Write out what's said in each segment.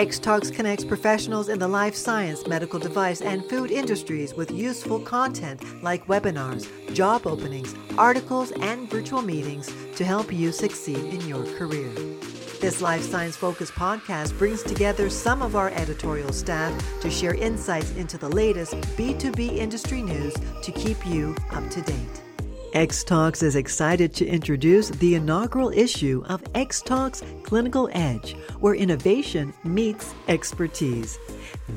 X-Talks connects professionals in the life science, medical device, and food industries with useful content like webinars, job openings, articles, and virtual meetings to help you succeed in your career. This life science focused podcast brings together some of our editorial staff to share insights into the latest B2B industry news to keep you up to date. X Talks is excited to introduce the inaugural issue of X Talks Clinical Edge, where innovation meets expertise.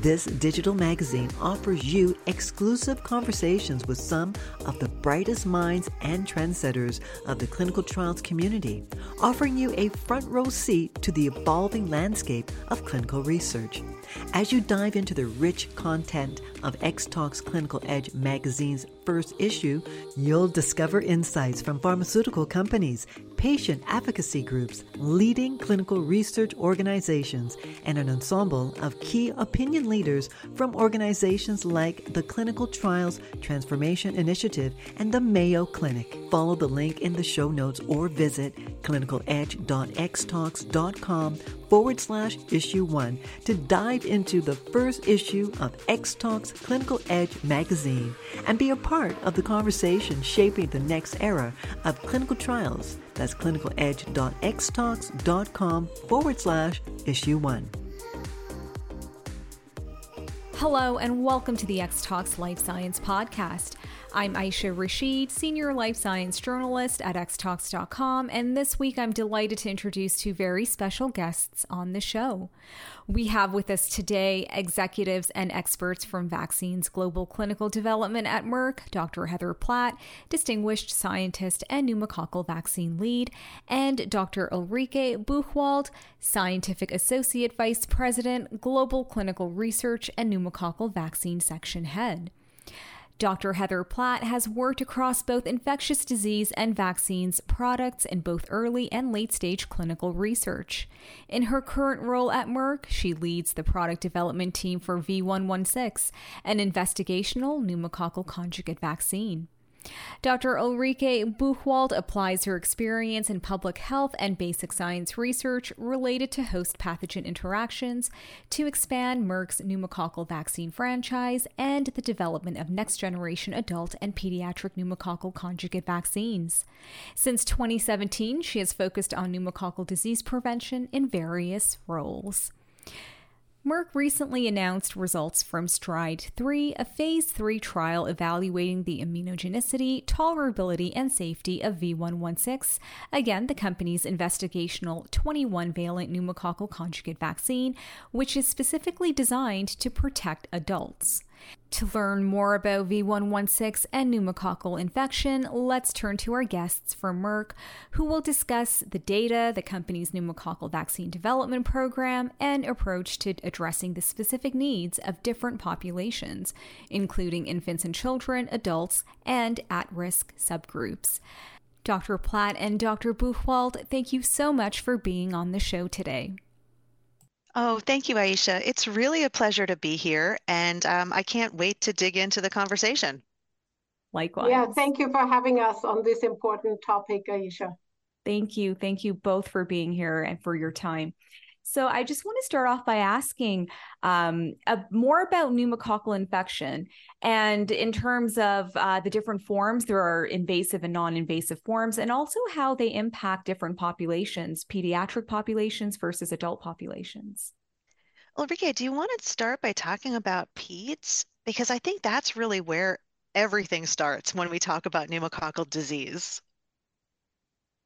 This digital magazine offers you exclusive conversations with some of the brightest minds and trendsetters of the clinical trials community, offering you a front row seat to the evolving landscape of clinical research. As you dive into the rich content of X Talks Clinical Edge magazine's first issue, you'll discover insights from pharmaceutical companies, patient advocacy groups, leading clinical research organizations, and an ensemble of key opinion leaders from organizations like the Clinical Trials Transformation Initiative and the Mayo Clinic. Follow the link in the show notes or visit clinicaledge.xtalks.com forward slash issue one to dive into the first issue of X Talks Clinical Edge magazine and be a part of the conversation shaping the next era of clinical trials. That's clinicaledge.xtalks.com forward slash issue one. Hello, and welcome to the X Talks Life Science Podcast. I'm Aisha Rashid, Senior Life Science Journalist at xtalks.com, and this week I'm delighted to introduce two very special guests on the show. We have with us today executives and experts from Vaccines Global Clinical Development at Merck, Dr. Heather Platt, Distinguished Scientist and Pneumococcal Vaccine Lead, and Dr. Ulrike Buchwald, Scientific Associate Vice President, Global Clinical Research and Pneumococcal Vaccine Section Head. Dr. Heather Platt has worked across both infectious disease and vaccines products in both early and late stage clinical research. In her current role at Merck, she leads the product development team for V116, an investigational pneumococcal conjugate vaccine. Dr. Ulrike Buchwald applies her experience in public health and basic science research related to host pathogen interactions to expand Merck's pneumococcal vaccine franchise and the development of next generation adult and pediatric pneumococcal conjugate vaccines. Since 2017, she has focused on pneumococcal disease prevention in various roles. Merck recently announced results from STRIDE 3, a phase 3 trial evaluating the immunogenicity, tolerability, and safety of V116, again, the company's investigational 21 valent pneumococcal conjugate vaccine, which is specifically designed to protect adults. To learn more about V116 and pneumococcal infection, let's turn to our guests from Merck, who will discuss the data, the company's pneumococcal vaccine development program, and approach to addressing the specific needs of different populations, including infants and children, adults, and at risk subgroups. Dr. Platt and Dr. Buchwald, thank you so much for being on the show today. Oh, thank you, Aisha. It's really a pleasure to be here, and um, I can't wait to dig into the conversation. Likewise. Yeah, thank you for having us on this important topic, Aisha. Thank you. Thank you both for being here and for your time. So I just want to start off by asking um, more about pneumococcal infection. And in terms of uh, the different forms, there are invasive and non invasive forms, and also how they impact different populations, pediatric populations versus adult populations. Ulrike, do you want to start by talking about PEDS? Because I think that's really where everything starts when we talk about pneumococcal disease.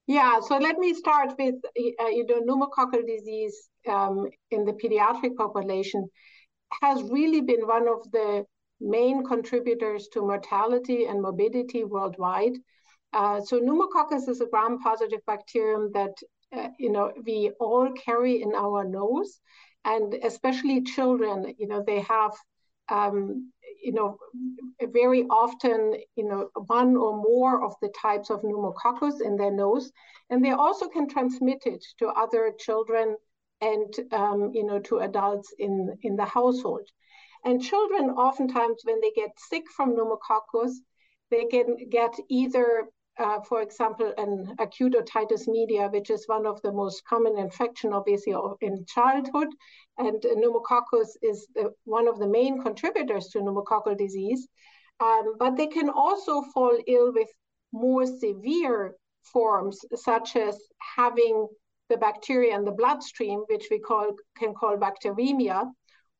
Yeah, so let me start with uh, you know pneumococcal disease um, in the pediatric population has really been one of the main contributors to mortality and morbidity worldwide. Uh, so pneumococcus is a gram-positive bacterium that uh, you know we all carry in our nose, and especially children, you know, they have um, you know, very often, you know, one or more of the types of pneumococcus in their nose, and they also can transmit it to other children and, um, you know, to adults in, in the household. And children, oftentimes, when they get sick from pneumococcus, they can get either uh, for example, an acute otitis media, which is one of the most common infection, obviously, in childhood. And pneumococcus is the, one of the main contributors to pneumococcal disease. Um, but they can also fall ill with more severe forms, such as having the bacteria in the bloodstream, which we call can call bacteremia,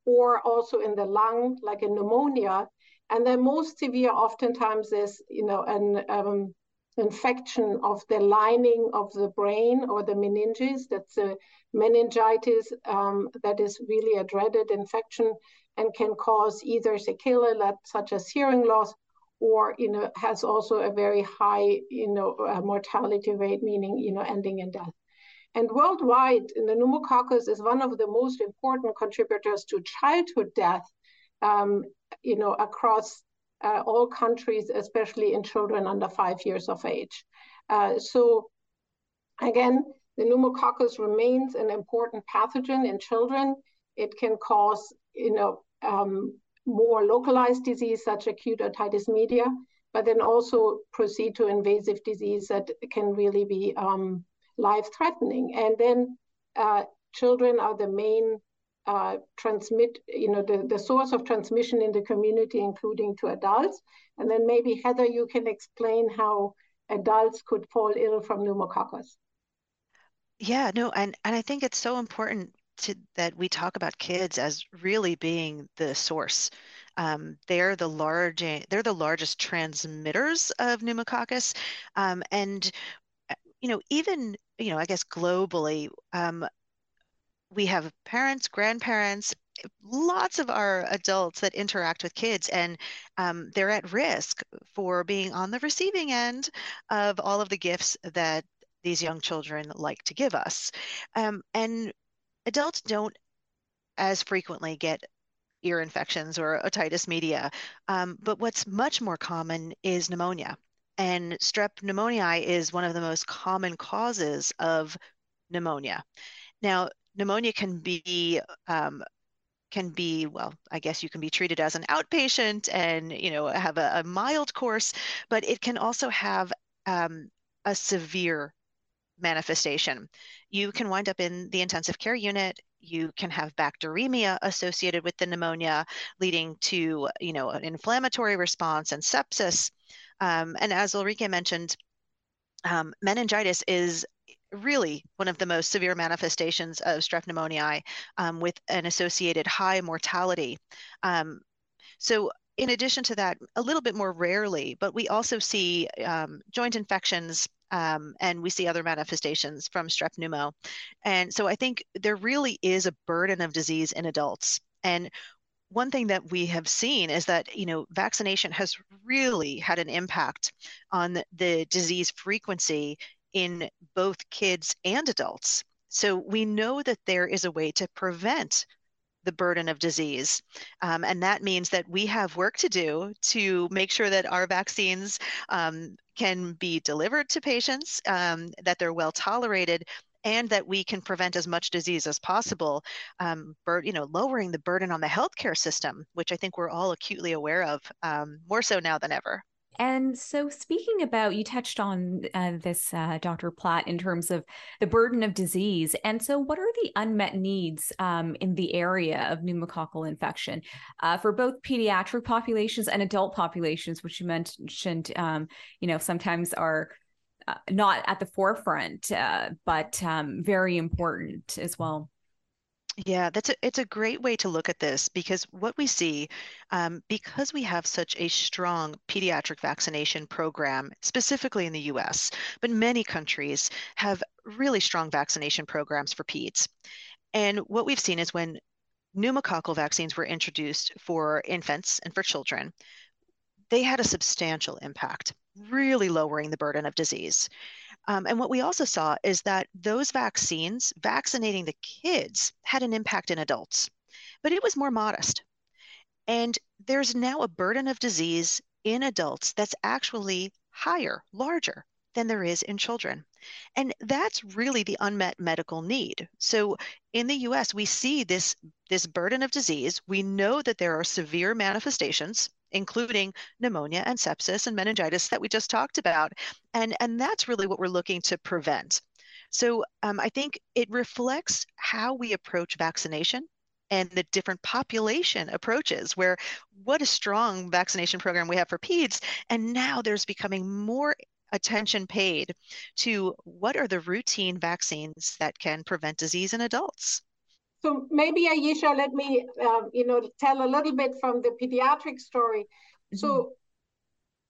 or also in the lung, like a pneumonia. And the most severe oftentimes is, you know, an um, infection of the lining of the brain or the meninges. That's a meningitis um, that is really a dreaded infection and can cause either sequelae such as hearing loss or you know has also a very high you know uh, mortality rate meaning you know ending in death and worldwide the pneumococcus is one of the most important contributors to childhood death um, you know across uh, all countries especially in children under five years of age uh, so again the pneumococcus remains an important pathogen in children it can cause you know um, more localized disease, such acute otitis media, but then also proceed to invasive disease that can really be um, life-threatening. And then uh, children are the main uh, transmit, you know, the, the source of transmission in the community, including to adults. And then maybe Heather, you can explain how adults could fall ill from pneumococcus. Yeah, no, and and I think it's so important to, that we talk about kids as really being the source. Um, they're the large, they're the largest transmitters of pneumococcus, um, and uh, you know, even you know, I guess globally, um, we have parents, grandparents, lots of our adults that interact with kids and um, they're at risk for being on the receiving end of all of the gifts that these young children like to give us um, and adults don't as frequently get ear infections or otitis media. Um, but what's much more common is pneumonia. And strep pneumoniae is one of the most common causes of pneumonia. Now, pneumonia can be um, can be well i guess you can be treated as an outpatient and you know have a, a mild course but it can also have um, a severe manifestation. You can wind up in the intensive care unit. You can have bacteremia associated with the pneumonia, leading to you know an inflammatory response and sepsis. Um, and as Ulrike mentioned, um, meningitis is really one of the most severe manifestations of strep pneumoniae um, with an associated high mortality. Um, so in addition to that, a little bit more rarely, but we also see um, joint infections um, and we see other manifestations from strep pneumo. And so I think there really is a burden of disease in adults. And one thing that we have seen is that you know vaccination has really had an impact on the disease frequency in both kids and adults. So we know that there is a way to prevent the burden of disease. Um, and that means that we have work to do to make sure that our vaccines um, can be delivered to patients, um, that they're well tolerated, and that we can prevent as much disease as possible, um, bur- you know, lowering the burden on the healthcare system, which I think we're all acutely aware of, um, more so now than ever. And so, speaking about, you touched on uh, this, uh, Dr. Platt, in terms of the burden of disease. And so, what are the unmet needs um, in the area of pneumococcal infection uh, for both pediatric populations and adult populations, which you mentioned, um, you know, sometimes are uh, not at the forefront, uh, but um, very important as well? Yeah, that's a it's a great way to look at this because what we see, um, because we have such a strong pediatric vaccination program, specifically in the U.S., but many countries have really strong vaccination programs for peds. And what we've seen is when pneumococcal vaccines were introduced for infants and for children, they had a substantial impact, really lowering the burden of disease. Um, and what we also saw is that those vaccines, vaccinating the kids, had an impact in adults, but it was more modest. And there's now a burden of disease in adults that's actually higher, larger than there is in children. And that's really the unmet medical need. So in the US, we see this, this burden of disease. We know that there are severe manifestations including pneumonia and sepsis and meningitis that we just talked about. And, and that's really what we're looking to prevent. So um, I think it reflects how we approach vaccination and the different population approaches where what a strong vaccination program we have for peds and now there's becoming more attention paid to what are the routine vaccines that can prevent disease in adults so maybe Aisha, let me um, you know tell a little bit from the pediatric story. Mm-hmm. So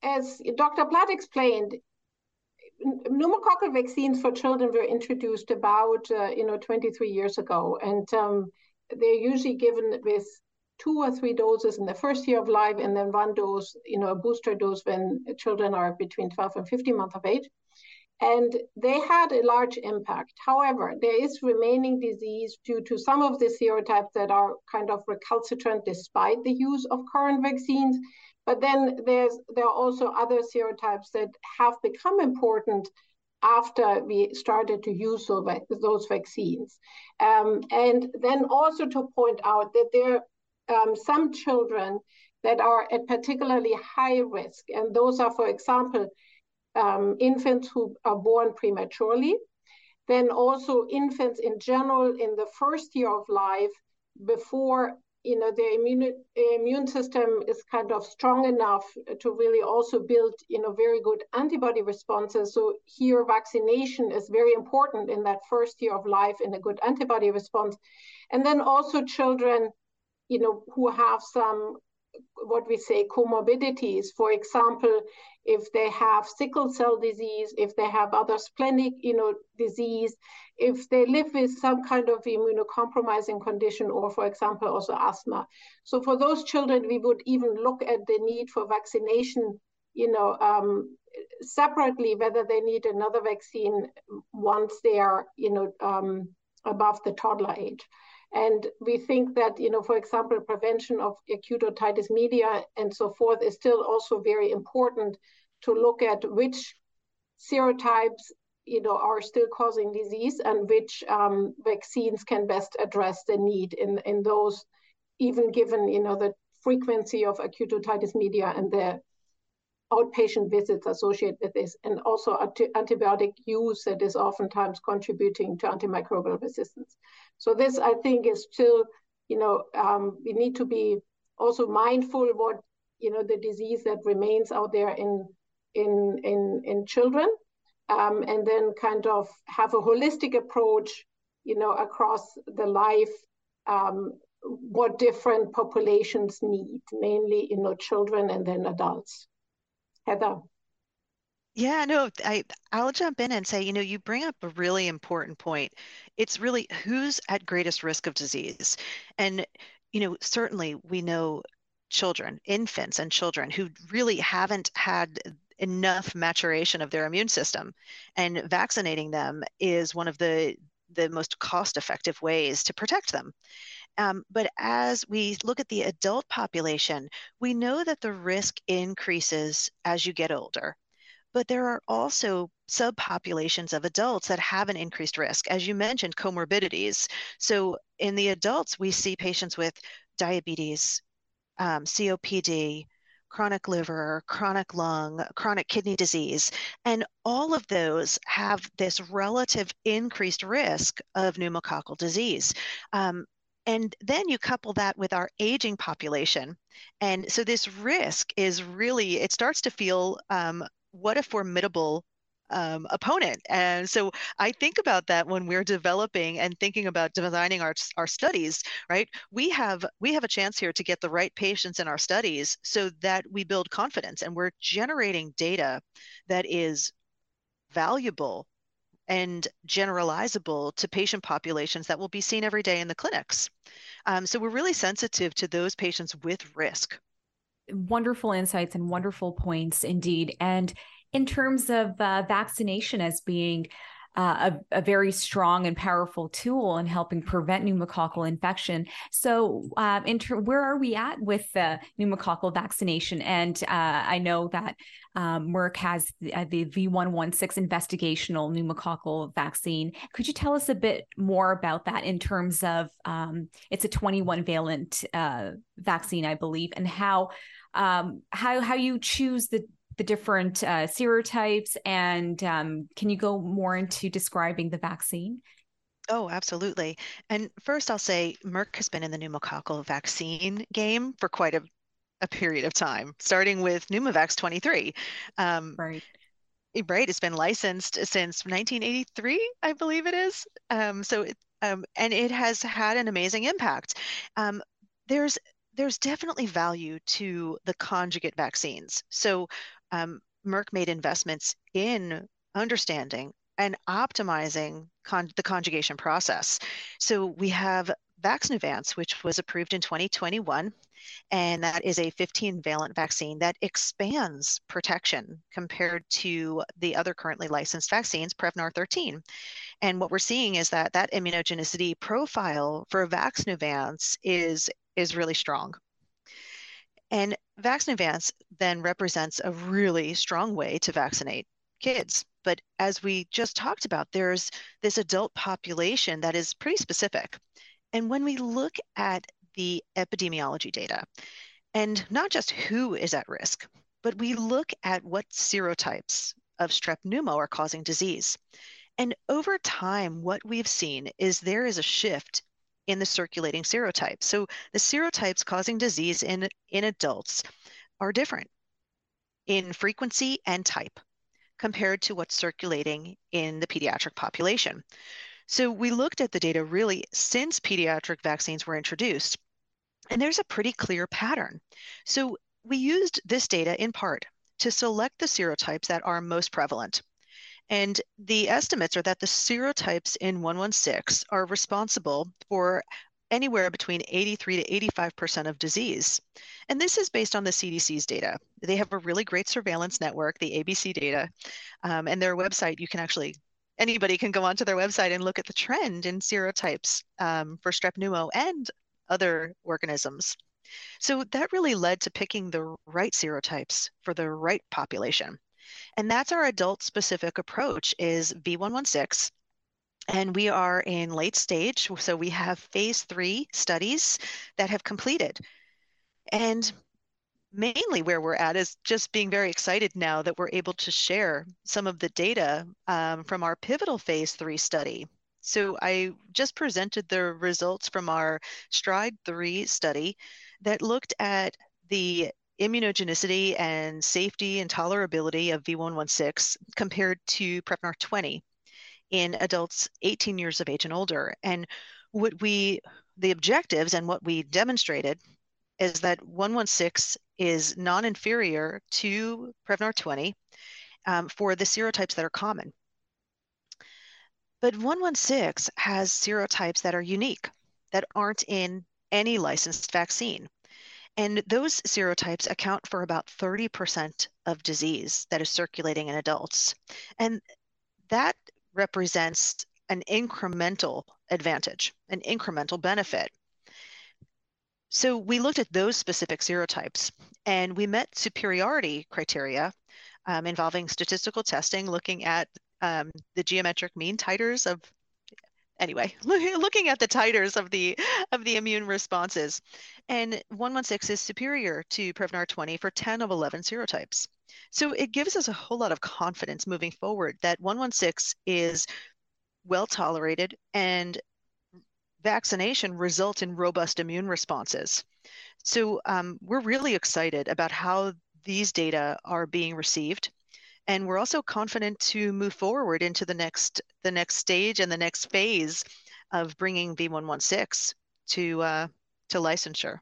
as Dr. Platt explained, pneumococcal vaccines for children were introduced about uh, you know 23 years ago, and um, they're usually given with two or three doses in the first year of life, and then one dose, you know, a booster dose when children are between 12 and 15 months of age and they had a large impact. However, there is remaining disease due to some of the serotypes that are kind of recalcitrant despite the use of current vaccines. But then there's there are also other serotypes that have become important after we started to use those vaccines. Um, and then also to point out that there are um, some children that are at particularly high risk, and those are, for example, um, infants who are born prematurely, then also infants in general in the first year of life before you know their immune immune system is kind of strong enough to really also build you know very good antibody responses so here vaccination is very important in that first year of life in a good antibody response and then also children you know who have some what we say comorbidities. For example, if they have sickle cell disease, if they have other splenic, you know, disease, if they live with some kind of immunocompromising condition, or for example, also asthma. So for those children, we would even look at the need for vaccination, you know, um, separately, whether they need another vaccine once they are, you know, um, above the toddler age. And we think that, you know, for example, prevention of acute otitis media and so forth is still also very important to look at which serotypes, you know, are still causing disease and which um, vaccines can best address the need in, in those, even given, you know, the frequency of acute otitis media and the outpatient visits associated with this, and also anti- antibiotic use that is oftentimes contributing to antimicrobial resistance. So this, I think, is still, you know, um, we need to be also mindful what you know the disease that remains out there in in in in children, um, and then kind of have a holistic approach, you know, across the life. Um, what different populations need, mainly you know children and then adults. Heather. Yeah, no, I I'll jump in and say, you know, you bring up a really important point. It's really who's at greatest risk of disease. And, you know, certainly we know children, infants and children who really haven't had enough maturation of their immune system. And vaccinating them is one of the the most cost effective ways to protect them. Um, but as we look at the adult population, we know that the risk increases as you get older. But there are also subpopulations of adults that have an increased risk, as you mentioned, comorbidities. So in the adults, we see patients with diabetes, um, COPD, chronic liver, chronic lung, chronic kidney disease. And all of those have this relative increased risk of pneumococcal disease. Um, and then you couple that with our aging population. And so this risk is really, it starts to feel um, what a formidable um, opponent. And so I think about that when we're developing and thinking about designing our, our studies, right? We have we have a chance here to get the right patients in our studies so that we build confidence and we're generating data that is valuable and generalizable to patient populations that will be seen every day in the clinics. Um, so we're really sensitive to those patients with risk. Wonderful insights and wonderful points indeed. And in terms of uh, vaccination as being uh, a, a, very strong and powerful tool in helping prevent pneumococcal infection. So, ter- where are we at with the pneumococcal vaccination? And uh, I know that um, Merck has the, uh, the, V116 investigational pneumococcal vaccine. Could you tell us a bit more about that in terms of um, it's a 21 valent uh, vaccine, I believe, and how um, how how you choose the the different uh, serotypes, and um, can you go more into describing the vaccine? Oh, absolutely. And first, I'll say Merck has been in the pneumococcal vaccine game for quite a, a period of time, starting with Pneumovax 23. Um, right. Right. It's been licensed since 1983, I believe it is. Um, so, it, um, and it has had an amazing impact. Um, there's there's definitely value to the conjugate vaccines. So, um, Merck made investments in understanding and optimizing con- the conjugation process. So we have Vaxneuvance, which was approved in 2021, and that is a 15 valent vaccine that expands protection compared to the other currently licensed vaccines, Prevnar 13. And what we're seeing is that that immunogenicity profile for Vaxneuvance is, is really strong. And Vaxneuvance then represents a really strong way to vaccinate kids. But as we just talked about, there's this adult population that is pretty specific. And when we look at the epidemiology data, and not just who is at risk, but we look at what serotypes of strep pneumo are causing disease. And over time, what we've seen is there is a shift in the circulating serotypes. So the serotypes causing disease in, in adults are different in frequency and type compared to what's circulating in the pediatric population. So we looked at the data really since pediatric vaccines were introduced, and there's a pretty clear pattern. So we used this data in part to select the serotypes that are most prevalent. And the estimates are that the serotypes in 116 are responsible for anywhere between 83 to 85% of disease. And this is based on the CDC's data. They have a really great surveillance network, the ABC data, um, and their website, you can actually, anybody can go onto their website and look at the trend in serotypes um, for strep pneumo and other organisms. So that really led to picking the right serotypes for the right population. And that's our adult specific approach is V116 and we are in late stage. So we have phase three studies that have completed. And mainly where we're at is just being very excited now that we're able to share some of the data um, from our pivotal phase three study. So I just presented the results from our STRIDE 3 study that looked at the immunogenicity and safety and tolerability of V116 compared to Prevnar 20 in adults 18 years of age and older. And what we, the objectives and what we demonstrated is that 116 is non inferior to Prevnar 20 um, for the serotypes that are common. But 116 has serotypes that are unique, that aren't in any licensed vaccine. And those serotypes account for about 30% of disease that is circulating in adults. And that represents an incremental advantage, an incremental benefit. So we looked at those specific serotypes and we met superiority criteria um, involving statistical testing, looking at um, the geometric mean titers of anyway looking at the titers of the of the immune responses and 116 is superior to prevnar 20 for 10 of 11 serotypes so it gives us a whole lot of confidence moving forward that 116 is well tolerated and vaccination results in robust immune responses. So um, we're really excited about how these data are being received. And we're also confident to move forward into the next the next stage and the next phase of bringing V116 to uh, to licensure.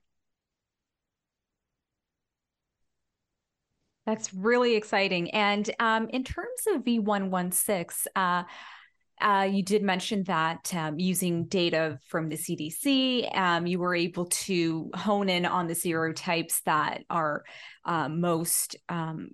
That's really exciting. And um, in terms of V116, uh, uh, you did mention that um, using data from the CDC, um, you were able to hone in on the serotypes that are uh, most um,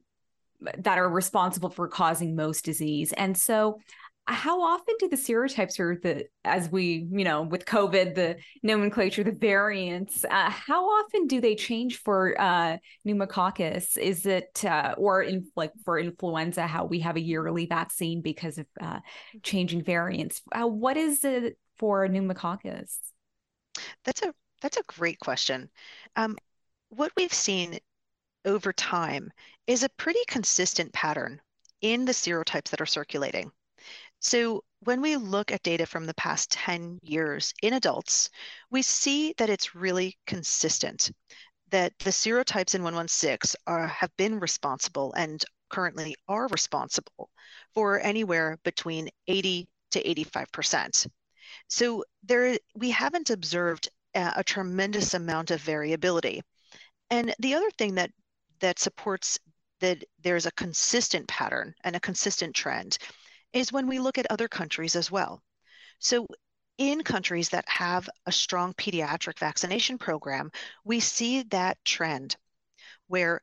that are responsible for causing most disease. And so, how often do the serotypes or the as we you know with covid the nomenclature the variants uh, how often do they change for uh, pneumococcus? Is it uh, or in like for influenza how we have a yearly vaccine because of uh, changing variants? Uh, what is it for pneumococcus? That's a that's a great question. Um, what we've seen over time is a pretty consistent pattern in the serotypes that are circulating. So when we look at data from the past 10 years in adults, we see that it's really consistent, that the serotypes in 116 are, have been responsible and currently are responsible for anywhere between 80 to 85%. So there, we haven't observed a, a tremendous amount of variability. And the other thing that that supports that there's a consistent pattern and a consistent trend is when we look at other countries as well. So in countries that have a strong pediatric vaccination program, we see that trend where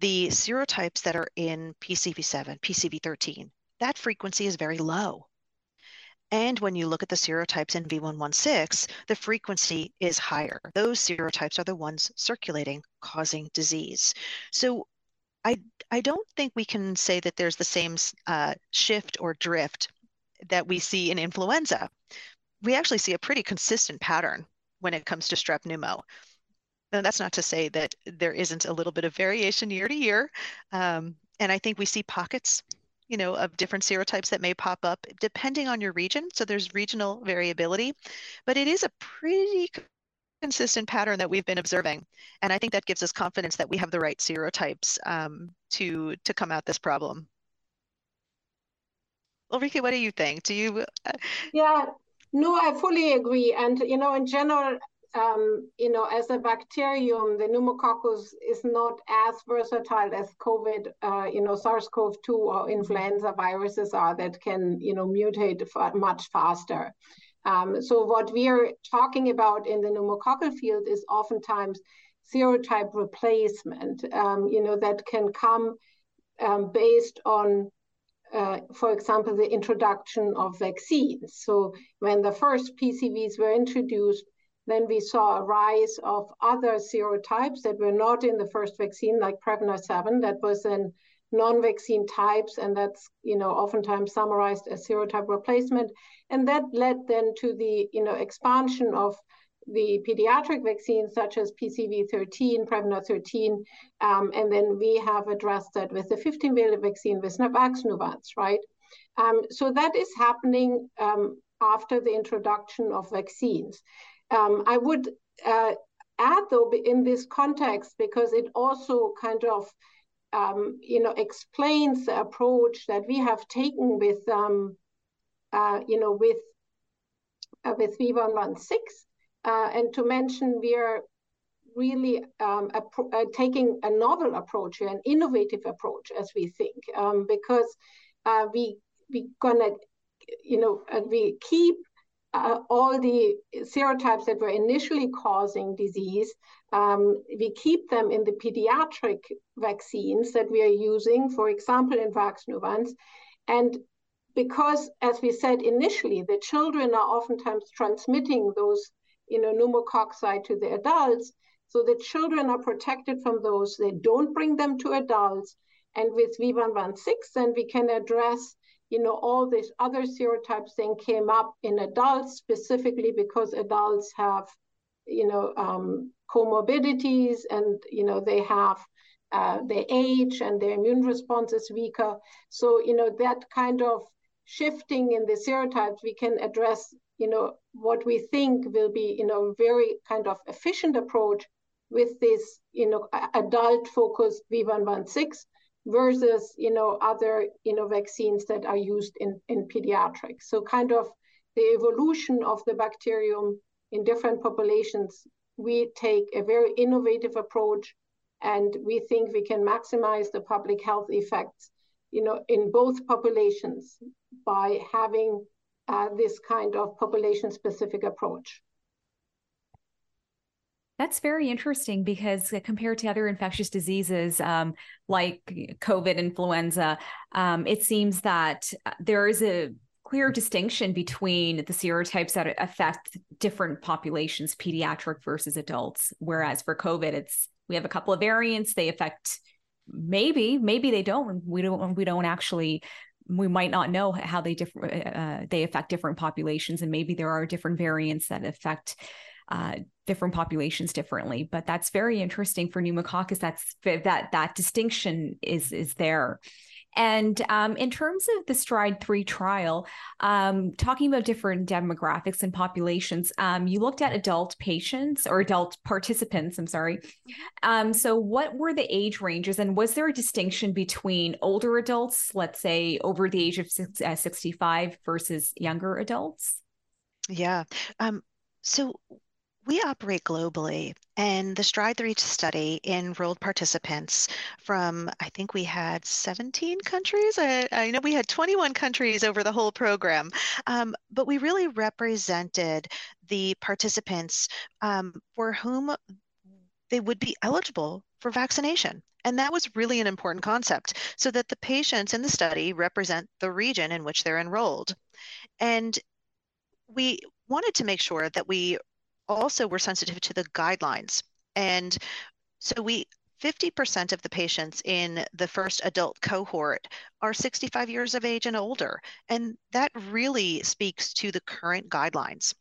the serotypes that are in PCV7, PCV13, that frequency is very low. And when you look at the serotypes in V116, the frequency is higher. Those serotypes are the ones circulating, causing disease. So I, I don't think we can say that there's the same uh, shift or drift that we see in influenza. We actually see a pretty consistent pattern when it comes to strep pneumo. And that's not to say that there isn't a little bit of variation year to year. Um, and I think we see pockets you know, of different serotypes that may pop up depending on your region. So there's regional variability, but it is a pretty consistent pattern that we've been observing. And I think that gives us confidence that we have the right serotypes um, to, to come at this problem. Ulrike, what do you think? Do you? Uh... Yeah, no, I fully agree. And, you know, in general, um, you know, as a bacterium, the pneumococcus is not as versatile as COVID, uh, you know, SARS-CoV-2 or influenza viruses are that can, you know, mutate much faster. Um, so what we are talking about in the pneumococcal field is oftentimes serotype replacement, um, you know, that can come um, based on uh, for example, the introduction of vaccines. So when the first PCVs were introduced, then we saw a rise of other serotypes that were not in the first vaccine, like Prevnar 7, that was in non-vaccine types, and that's you know oftentimes summarized as serotype replacement. And that led then to the you know expansion of the pediatric vaccines such as PCV13, Prevnar 13, um, and then we have addressed that with the 15-valent vaccine with Vaxneuvance, right? Um, so that is happening um, after the introduction of vaccines. Um, I would uh, add, though, in this context, because it also kind of um, you know explains the approach that we have taken with um, uh, you know with uh, with V116, uh, and to mention we are really um, uh, taking a novel approach an innovative approach, as we think, um, because uh, we we gonna you know we keep uh, all the serotypes that were initially causing disease, um, we keep them in the pediatric vaccines that we are using, for example, in Vaxneuvance. And because, as we said initially, the children are oftentimes transmitting those you know, pneumococci to the adults, so the children are protected from those. They don't bring them to adults. And with V116, then we can address you know, all these other serotypes then came up in adults specifically because adults have, you know, um, comorbidities and, you know, they have uh, their age and their immune response is weaker. So, you know, that kind of shifting in the serotypes, we can address, you know, what we think will be, you know, very kind of efficient approach with this, you know, adult focused V116 versus you know other you know vaccines that are used in in pediatrics. So kind of the evolution of the bacterium in different populations we take a very innovative approach and we think we can maximize the public health effects you know in both populations by having uh, this kind of population specific approach that's very interesting because uh, compared to other infectious diseases um, like COVID, influenza, um, it seems that uh, there is a clear distinction between the serotypes that affect different populations, pediatric versus adults. Whereas for COVID, it's we have a couple of variants. They affect maybe, maybe they don't. We don't. We don't actually we might not know how they differ uh, they affect different populations and maybe there are different variants that affect uh, different populations differently. But that's very interesting for pneumococcus. That's that that distinction is is there. And um, in terms of the STRIDE 3 trial, um, talking about different demographics and populations, um, you looked at adult patients or adult participants, I'm sorry. Mm-hmm. Um, so, what were the age ranges, and was there a distinction between older adults, let's say over the age of uh, 65, versus younger adults? Yeah. Um, so, we operate globally, and the STRIDE 3 study enrolled participants from, I think we had 17 countries. I, I know we had 21 countries over the whole program, um, but we really represented the participants um, for whom they would be eligible for vaccination. And that was really an important concept so that the patients in the study represent the region in which they're enrolled. And we wanted to make sure that we also we were sensitive to the guidelines. And so we 50% of the patients in the first adult cohort are 65 years of age and older. And that really speaks to the current guidelines.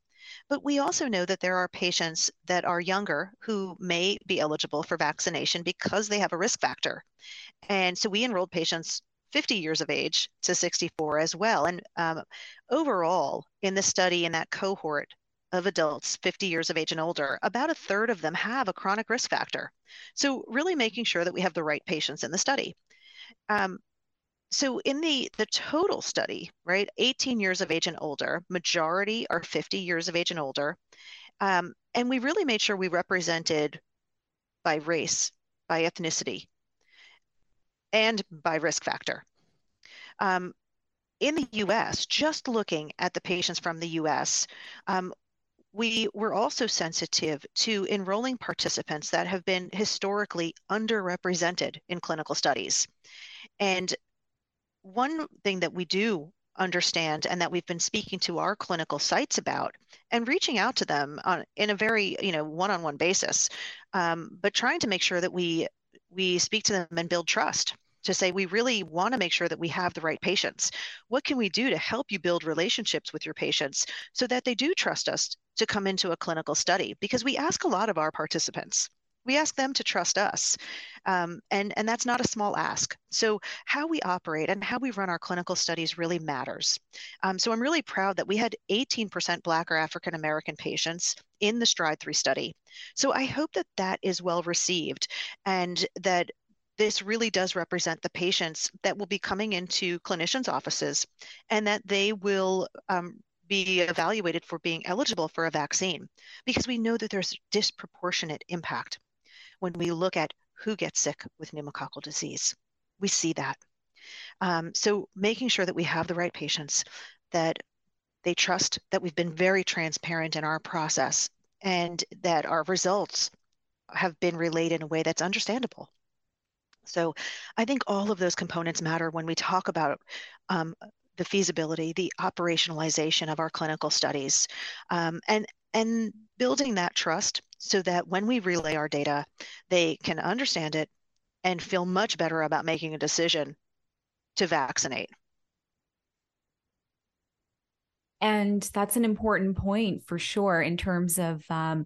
But we also know that there are patients that are younger who may be eligible for vaccination because they have a risk factor. And so we enrolled patients 50 years of age to 64 as well. And um, overall, in the study in that cohort, of adults 50 years of age and older, about a third of them have a chronic risk factor. So, really making sure that we have the right patients in the study. Um, so in the the total study right 18 years of age and older majority are 50 years of age and older um, and we really made sure we represented by race by ethnicity and by risk factor um, in the us just looking at the patients from the us um, we were also sensitive to enrolling participants that have been historically underrepresented in clinical studies. And one thing that we do understand and that we've been speaking to our clinical sites about and reaching out to them on, in a very you know one-on-one basis um, but trying to make sure that we we speak to them and build trust to say we really want to make sure that we have the right patients. What can we do to help you build relationships with your patients so that they do trust us to come into a clinical study? Because we ask a lot of our participants. We ask them to trust us. Um, and, and that's not a small ask. So, how we operate and how we run our clinical studies really matters. Um, so, I'm really proud that we had 18% Black or African American patients in the STRIDE 3 study. So, I hope that that is well received and that this really does represent the patients that will be coming into clinicians' offices and that they will um, be evaluated for being eligible for a vaccine because we know that there's disproportionate impact when we look at who gets sick with pneumococcal disease. We see that. Um, so making sure that we have the right patients, that they trust that we've been very transparent in our process and that our results have been relayed in a way that's understandable. So I think all of those components matter when we talk about um, the feasibility, the operationalization of our clinical studies, um, and and building that trust so that when we relay our data, they can understand it and feel much better about making a decision to vaccinate. And that's an important point for sure in terms of um,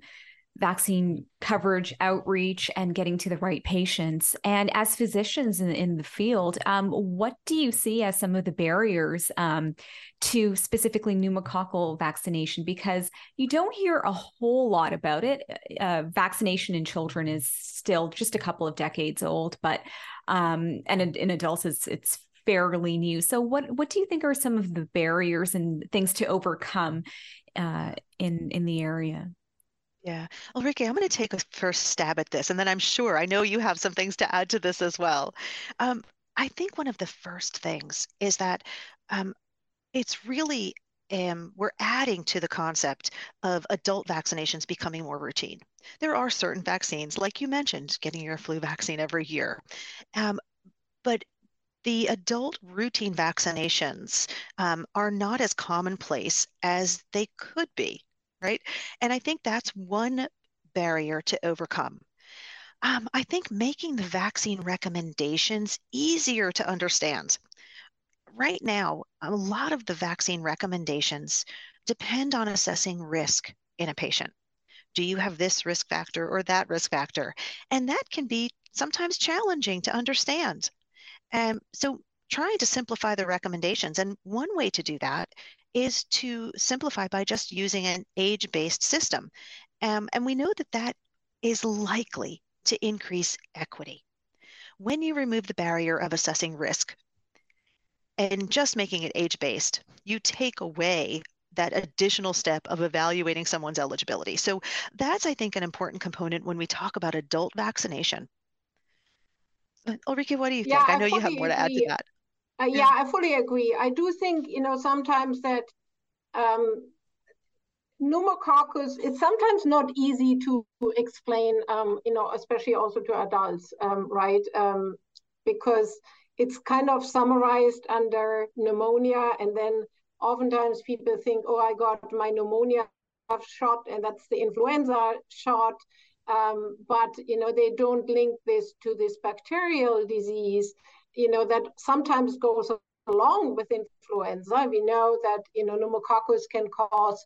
vaccine coverage, outreach, and getting to the right patients. And as physicians in, in the field, um, what do you see as some of the barriers um, to specifically pneumococcal vaccination? Because you don't hear a whole lot about it. Uh, vaccination in children is still just a couple of decades old, but um, and in, in adults, it's, it's fairly new. So, what what do you think are some of the barriers and things to overcome uh, in in the area? Yeah. Ulrike, I'm going to take a first stab at this, and then I'm sure I know you have some things to add to this as well. Um, I think one of the first things is that um, it's really um, we're adding to the concept of adult vaccinations becoming more routine. There are certain vaccines, like you mentioned, getting your flu vaccine every year, um, but the adult routine vaccinations um, are not as commonplace as they could be right? And I think that's one barrier to overcome. Um, I think making the vaccine recommendations easier to understand. Right now, a lot of the vaccine recommendations depend on assessing risk in a patient. Do you have this risk factor or that risk factor? And that can be sometimes challenging to understand. And so trying to simplify the recommendations. And one way to do that is to simplify by just using an age-based system. Um, and we know that that is likely to increase equity. When you remove the barrier of assessing risk and just making it age-based, you take away that additional step of evaluating someone's eligibility. So that's, I think, an important component when we talk about adult vaccination. Ulrike, what do you think? I know you have more to add to that. Uh, yeah, I fully agree. I do think, you know, sometimes that um, pneumococcus it's sometimes not easy to explain, um, you know, especially also to adults, um, right? Um, because it's kind of summarized under pneumonia, and then oftentimes people think, oh, I got my pneumonia shot, and that's the influenza shot. Um, but you know they don't link this to this bacterial disease you know, that sometimes goes along with influenza. We know that, you know, pneumococcus can cause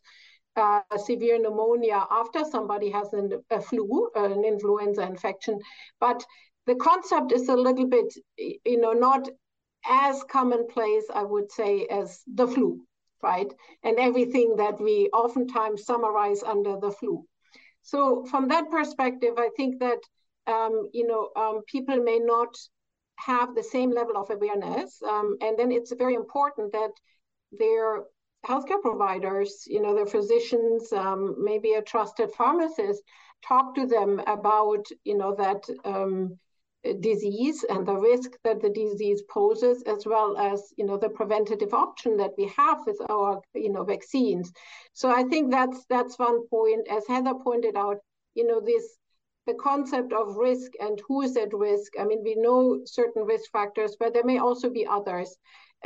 uh, severe pneumonia after somebody has an, a flu, an influenza infection. But the concept is a little bit, you know, not as commonplace, I would say, as the flu, right? And everything that we oftentimes summarize under the flu. So from that perspective, I think that, um, you know, um, people may not have the same level of awareness. Um, and then it's very important that their healthcare providers, you know, their physicians, um, maybe a trusted pharmacist, talk to them about, you know, that um, disease and the risk that the disease poses, as well as, you know, the preventative option that we have with our, you know, vaccines. So I think that's that's one point. As Heather pointed out, you know, this the concept of risk and who is at risk. I mean, we know certain risk factors, but there may also be others,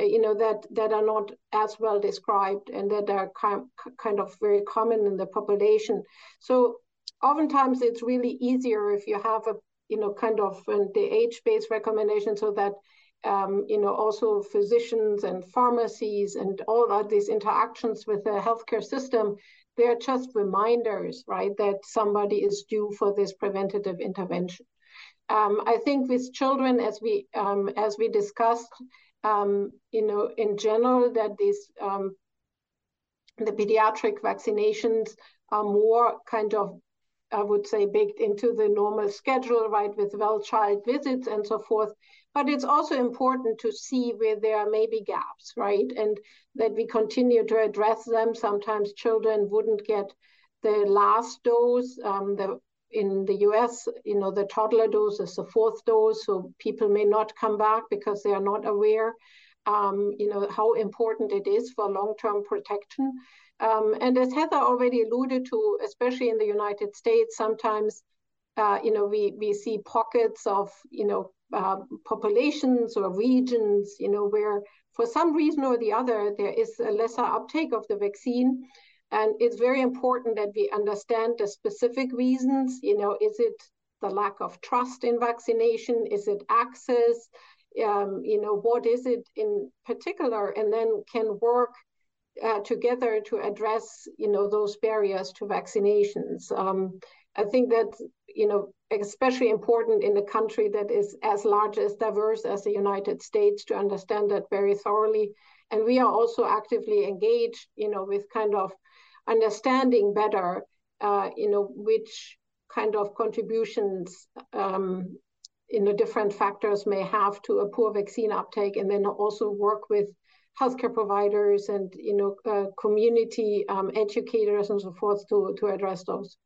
uh, you know, that that are not as well described and that are kind kind of very common in the population. So oftentimes it's really easier if you have a you know kind of the age-based recommendation so that um, you know, also physicians and pharmacies and all of these interactions with the healthcare system they're just reminders, right, that somebody is due for this preventative intervention. Um, I think with children, as we um, as we discussed, um, you know, in general, that these um, the pediatric vaccinations are more kind of, I would say, baked into the normal schedule, right, with well child visits and so forth. But it's also important to see where there may be gaps, right? And that we continue to address them. Sometimes children wouldn't get the last dose. Um, the, in the US, you know, the toddler dose is the fourth dose, so people may not come back because they are not aware, um, you know, how important it is for long-term protection. Um, and as Heather already alluded to, especially in the United States, sometimes, uh, you know, we, we see pockets of, you know, uh, populations or regions, you know, where for some reason or the other there is a lesser uptake of the vaccine. And it's very important that we understand the specific reasons. You know, is it the lack of trust in vaccination? Is it access? Um, you know, what is it in particular? And then can work uh, together to address, you know, those barriers to vaccinations. Um, I think that you know especially important in a country that is as large as diverse as the United States to understand that very thoroughly. And we are also actively engaged, you know, with kind of understanding better, uh, you know, which kind of contributions um, you know different factors may have to a poor vaccine uptake, and then also work with healthcare providers and you know uh, community um, educators and so forth to to address those.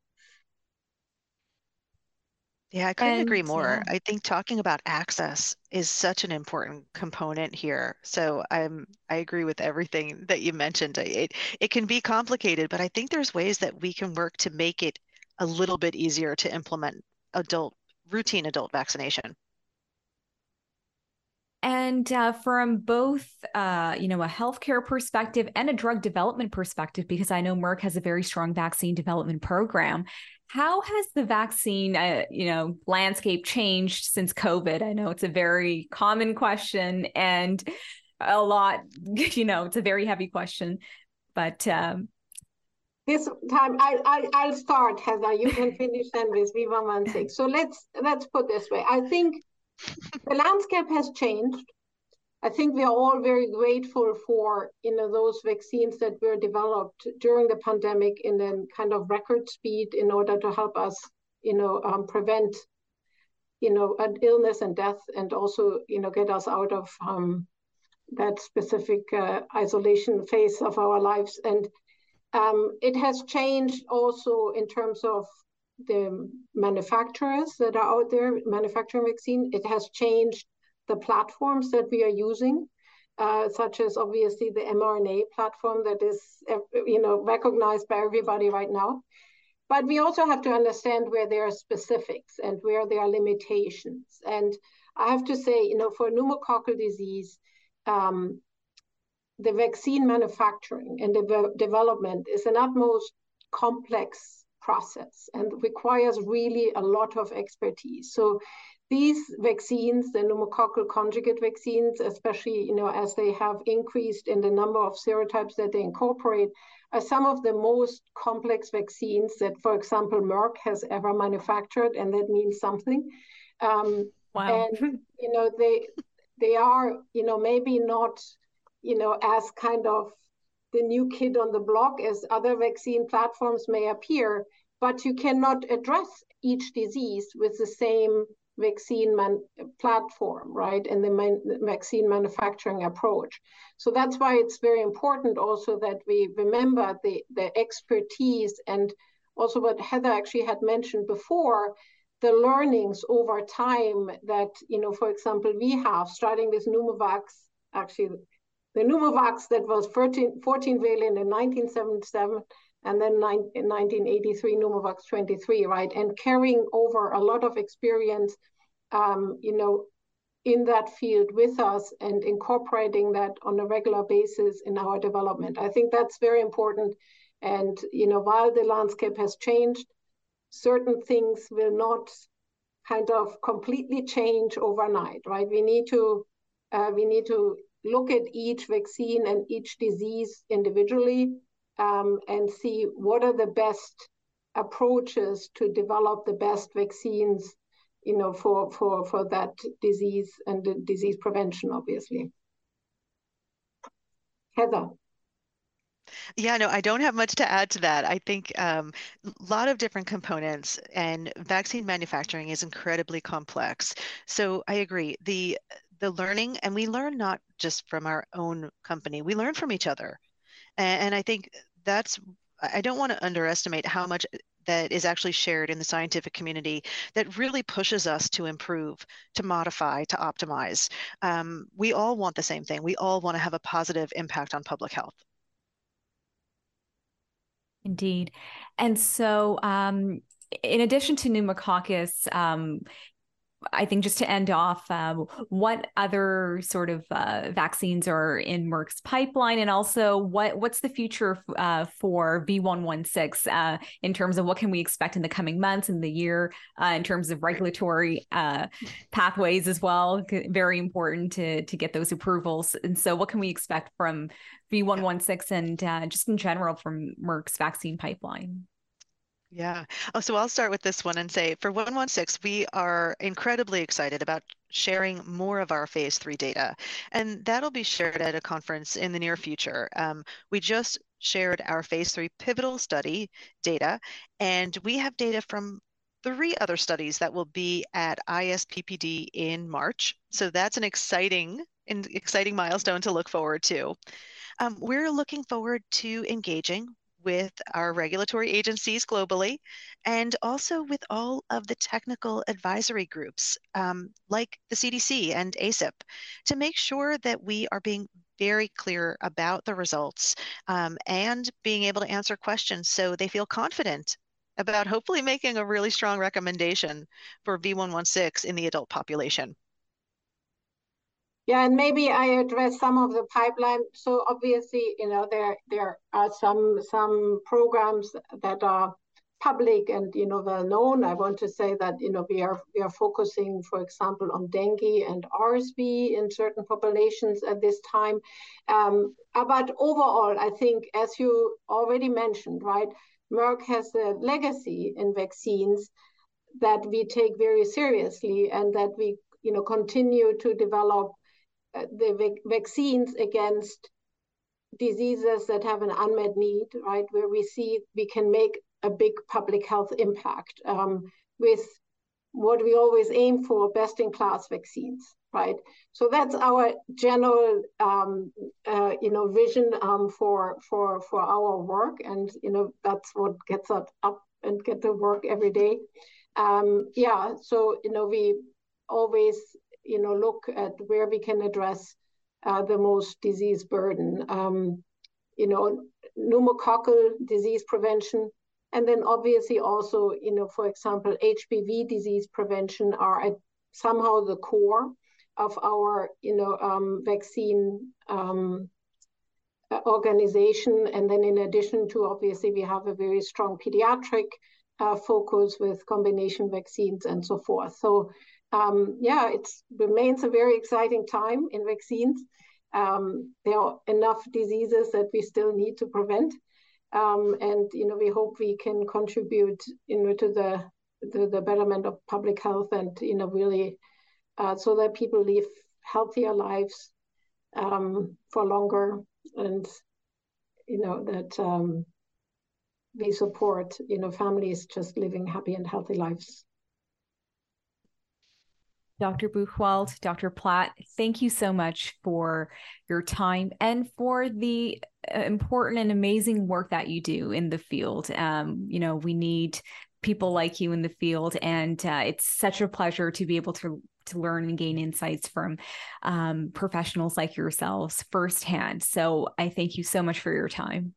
Yeah, I couldn't agree more. Yeah. I think talking about access is such an important component here. So I'm I agree with everything that you mentioned. It it can be complicated, but I think there's ways that we can work to make it a little bit easier to implement adult routine adult vaccination. And uh, from both, uh, you know, a healthcare perspective and a drug development perspective, because I know Merck has a very strong vaccine development program. How has the vaccine, uh, you know, landscape changed since COVID? I know it's a very common question and a lot, you know, it's a very heavy question. But um, this time I, I I'll start, Heather. You can finish then with V116. So let's let's put this way. I think the landscape has changed. I think we are all very grateful for you know those vaccines that were developed during the pandemic in a kind of record speed in order to help us you know um, prevent you know an illness and death and also you know get us out of um, that specific uh, isolation phase of our lives and um, it has changed also in terms of the manufacturers that are out there manufacturing vaccine. It has changed the platforms that we are using, uh, such as obviously the mRNA platform that is, you know, recognized by everybody right now. But we also have to understand where there are specifics and where there are limitations. And I have to say, you know, for pneumococcal disease, um, the vaccine manufacturing and the development is an utmost complex process and requires really a lot of expertise. So these vaccines, the pneumococcal conjugate vaccines, especially you know as they have increased in the number of serotypes that they incorporate, are some of the most complex vaccines that, for example, Merck has ever manufactured, and that means something. Um, wow! And you know they they are you know maybe not you know, as kind of the new kid on the block as other vaccine platforms may appear, but you cannot address each disease with the same vaccine man- platform, right? And the man- vaccine manufacturing approach. So that's why it's very important also that we remember the, the expertise and also what Heather actually had mentioned before, the learnings over time that, you know, for example, we have starting with Pneumovax, actually the Pneumovax that was 14, 14 valent in 1977 and then in 1983 Pneumovax 23, right? And carrying over a lot of experience, um, you know, in that field with us and incorporating that on a regular basis in our development. I think that's very important. And you know, while the landscape has changed, certain things will not kind of completely change overnight, right? We need to uh, we need to look at each vaccine and each disease individually um, and see what are the best approaches to develop the best vaccines you know for for for that disease and the disease prevention obviously heather yeah, no, I don't have much to add to that. I think um, a lot of different components, and vaccine manufacturing is incredibly complex. So I agree. The the learning, and we learn not just from our own company, we learn from each other. And, and I think that's, I don't want to underestimate how much that is actually shared in the scientific community that really pushes us to improve, to modify, to optimize. Um, we all want the same thing. We all want to have a positive impact on public health. Indeed. And so, um, in addition to pneumococcus, um, I think just to end off, um, what other sort of uh, vaccines are in Merck's pipeline, and also what what's the future uh, for V116 uh, in terms of what can we expect in the coming months and the year uh, in terms of regulatory uh, pathways as well. Very important to to get those approvals, and so what can we expect from V116 and just in general from Merck's vaccine pipeline? Yeah. Oh, so I'll start with this one and say for 116, we are incredibly excited about sharing more of our phase three data. And that'll be shared at a conference in the near future. Um, we just shared our phase three pivotal study data, and we have data from three other studies that will be at ISPPD in March. So that's an exciting, an exciting milestone to look forward to. Um, we're looking forward to engaging with our regulatory agencies globally and also with all of the technical advisory groups um, like the CDC and ACIP to make sure that we are being very clear about the results um, and being able to answer questions so they feel confident about hopefully making a really strong recommendation for V116 in the adult population. Yeah, and maybe I address some of the pipeline. So obviously, you know, there there are some some programs that are public and you know well known. I want to say that you know we are we are focusing, for example, on dengue and RSV in certain populations at this time. Um, but overall, I think, as you already mentioned, right, Merck has a legacy in vaccines that we take very seriously, and that we you know continue to develop uh, the vac- vaccines against diseases that have an unmet need, right, where we see we can make a big public health impact um, with what we always aim for best in class vaccines right? So that's our general um, uh, you know vision um, for for for our work and you know that's what gets us up and get to work every day. Um, yeah so you know we always you know look at where we can address uh, the most disease burden um, you know pneumococcal disease prevention and then obviously also, you know, for example, HPV disease prevention are at somehow the core of our, you know, um, vaccine um, organization. And then in addition to, obviously, we have a very strong pediatric uh, focus with combination vaccines and so forth. So um, yeah, it remains a very exciting time in vaccines. Um, there are enough diseases that we still need to prevent. Um, and you know we hope we can contribute you know to the the, the betterment of public health and you know really uh, so that people live healthier lives um, for longer and you know that um, we support you know families just living happy and healthy lives Dr. Buchwald, Dr. Platt, thank you so much for your time and for the uh, important and amazing work that you do in the field. Um, you know, we need people like you in the field, and uh, it's such a pleasure to be able to to learn and gain insights from um, professionals like yourselves firsthand. So I thank you so much for your time.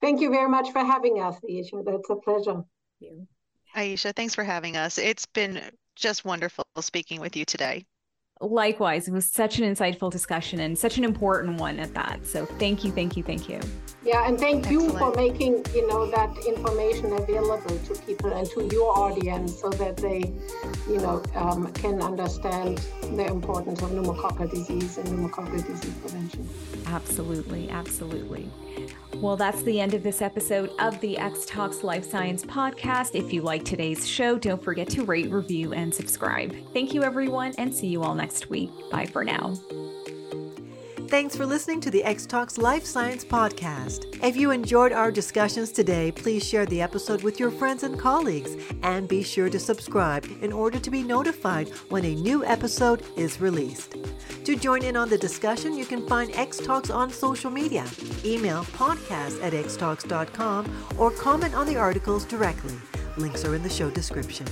Thank you very much for having us, Aisha. That's a pleasure. Thank you. Aisha, thanks for having us. It's been just wonderful speaking with you today. Likewise, it was such an insightful discussion and such an important one at that. So thank you, thank you, thank you. Yeah, and thank Excellent. you for making you know that information available to people and to your audience so that they, you know, um, can understand the importance of pneumococcal disease and pneumococcal disease prevention. Absolutely, absolutely. Well, that's the end of this episode of the X Talks Life Science podcast. If you like today's show, don't forget to rate, review, and subscribe. Thank you, everyone, and see you all next week. Bye for now. Thanks for listening to the X Talks Life Science Podcast. If you enjoyed our discussions today, please share the episode with your friends and colleagues and be sure to subscribe in order to be notified when a new episode is released. To join in on the discussion, you can find X Talks on social media. Email podcast at xtalks.com or comment on the articles directly. Links are in the show description.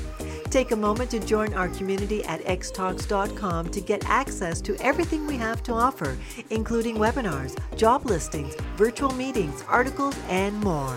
Take a moment to join our community at xtalks.com to get access to everything we have to offer, including webinars, job listings, virtual meetings, articles, and more.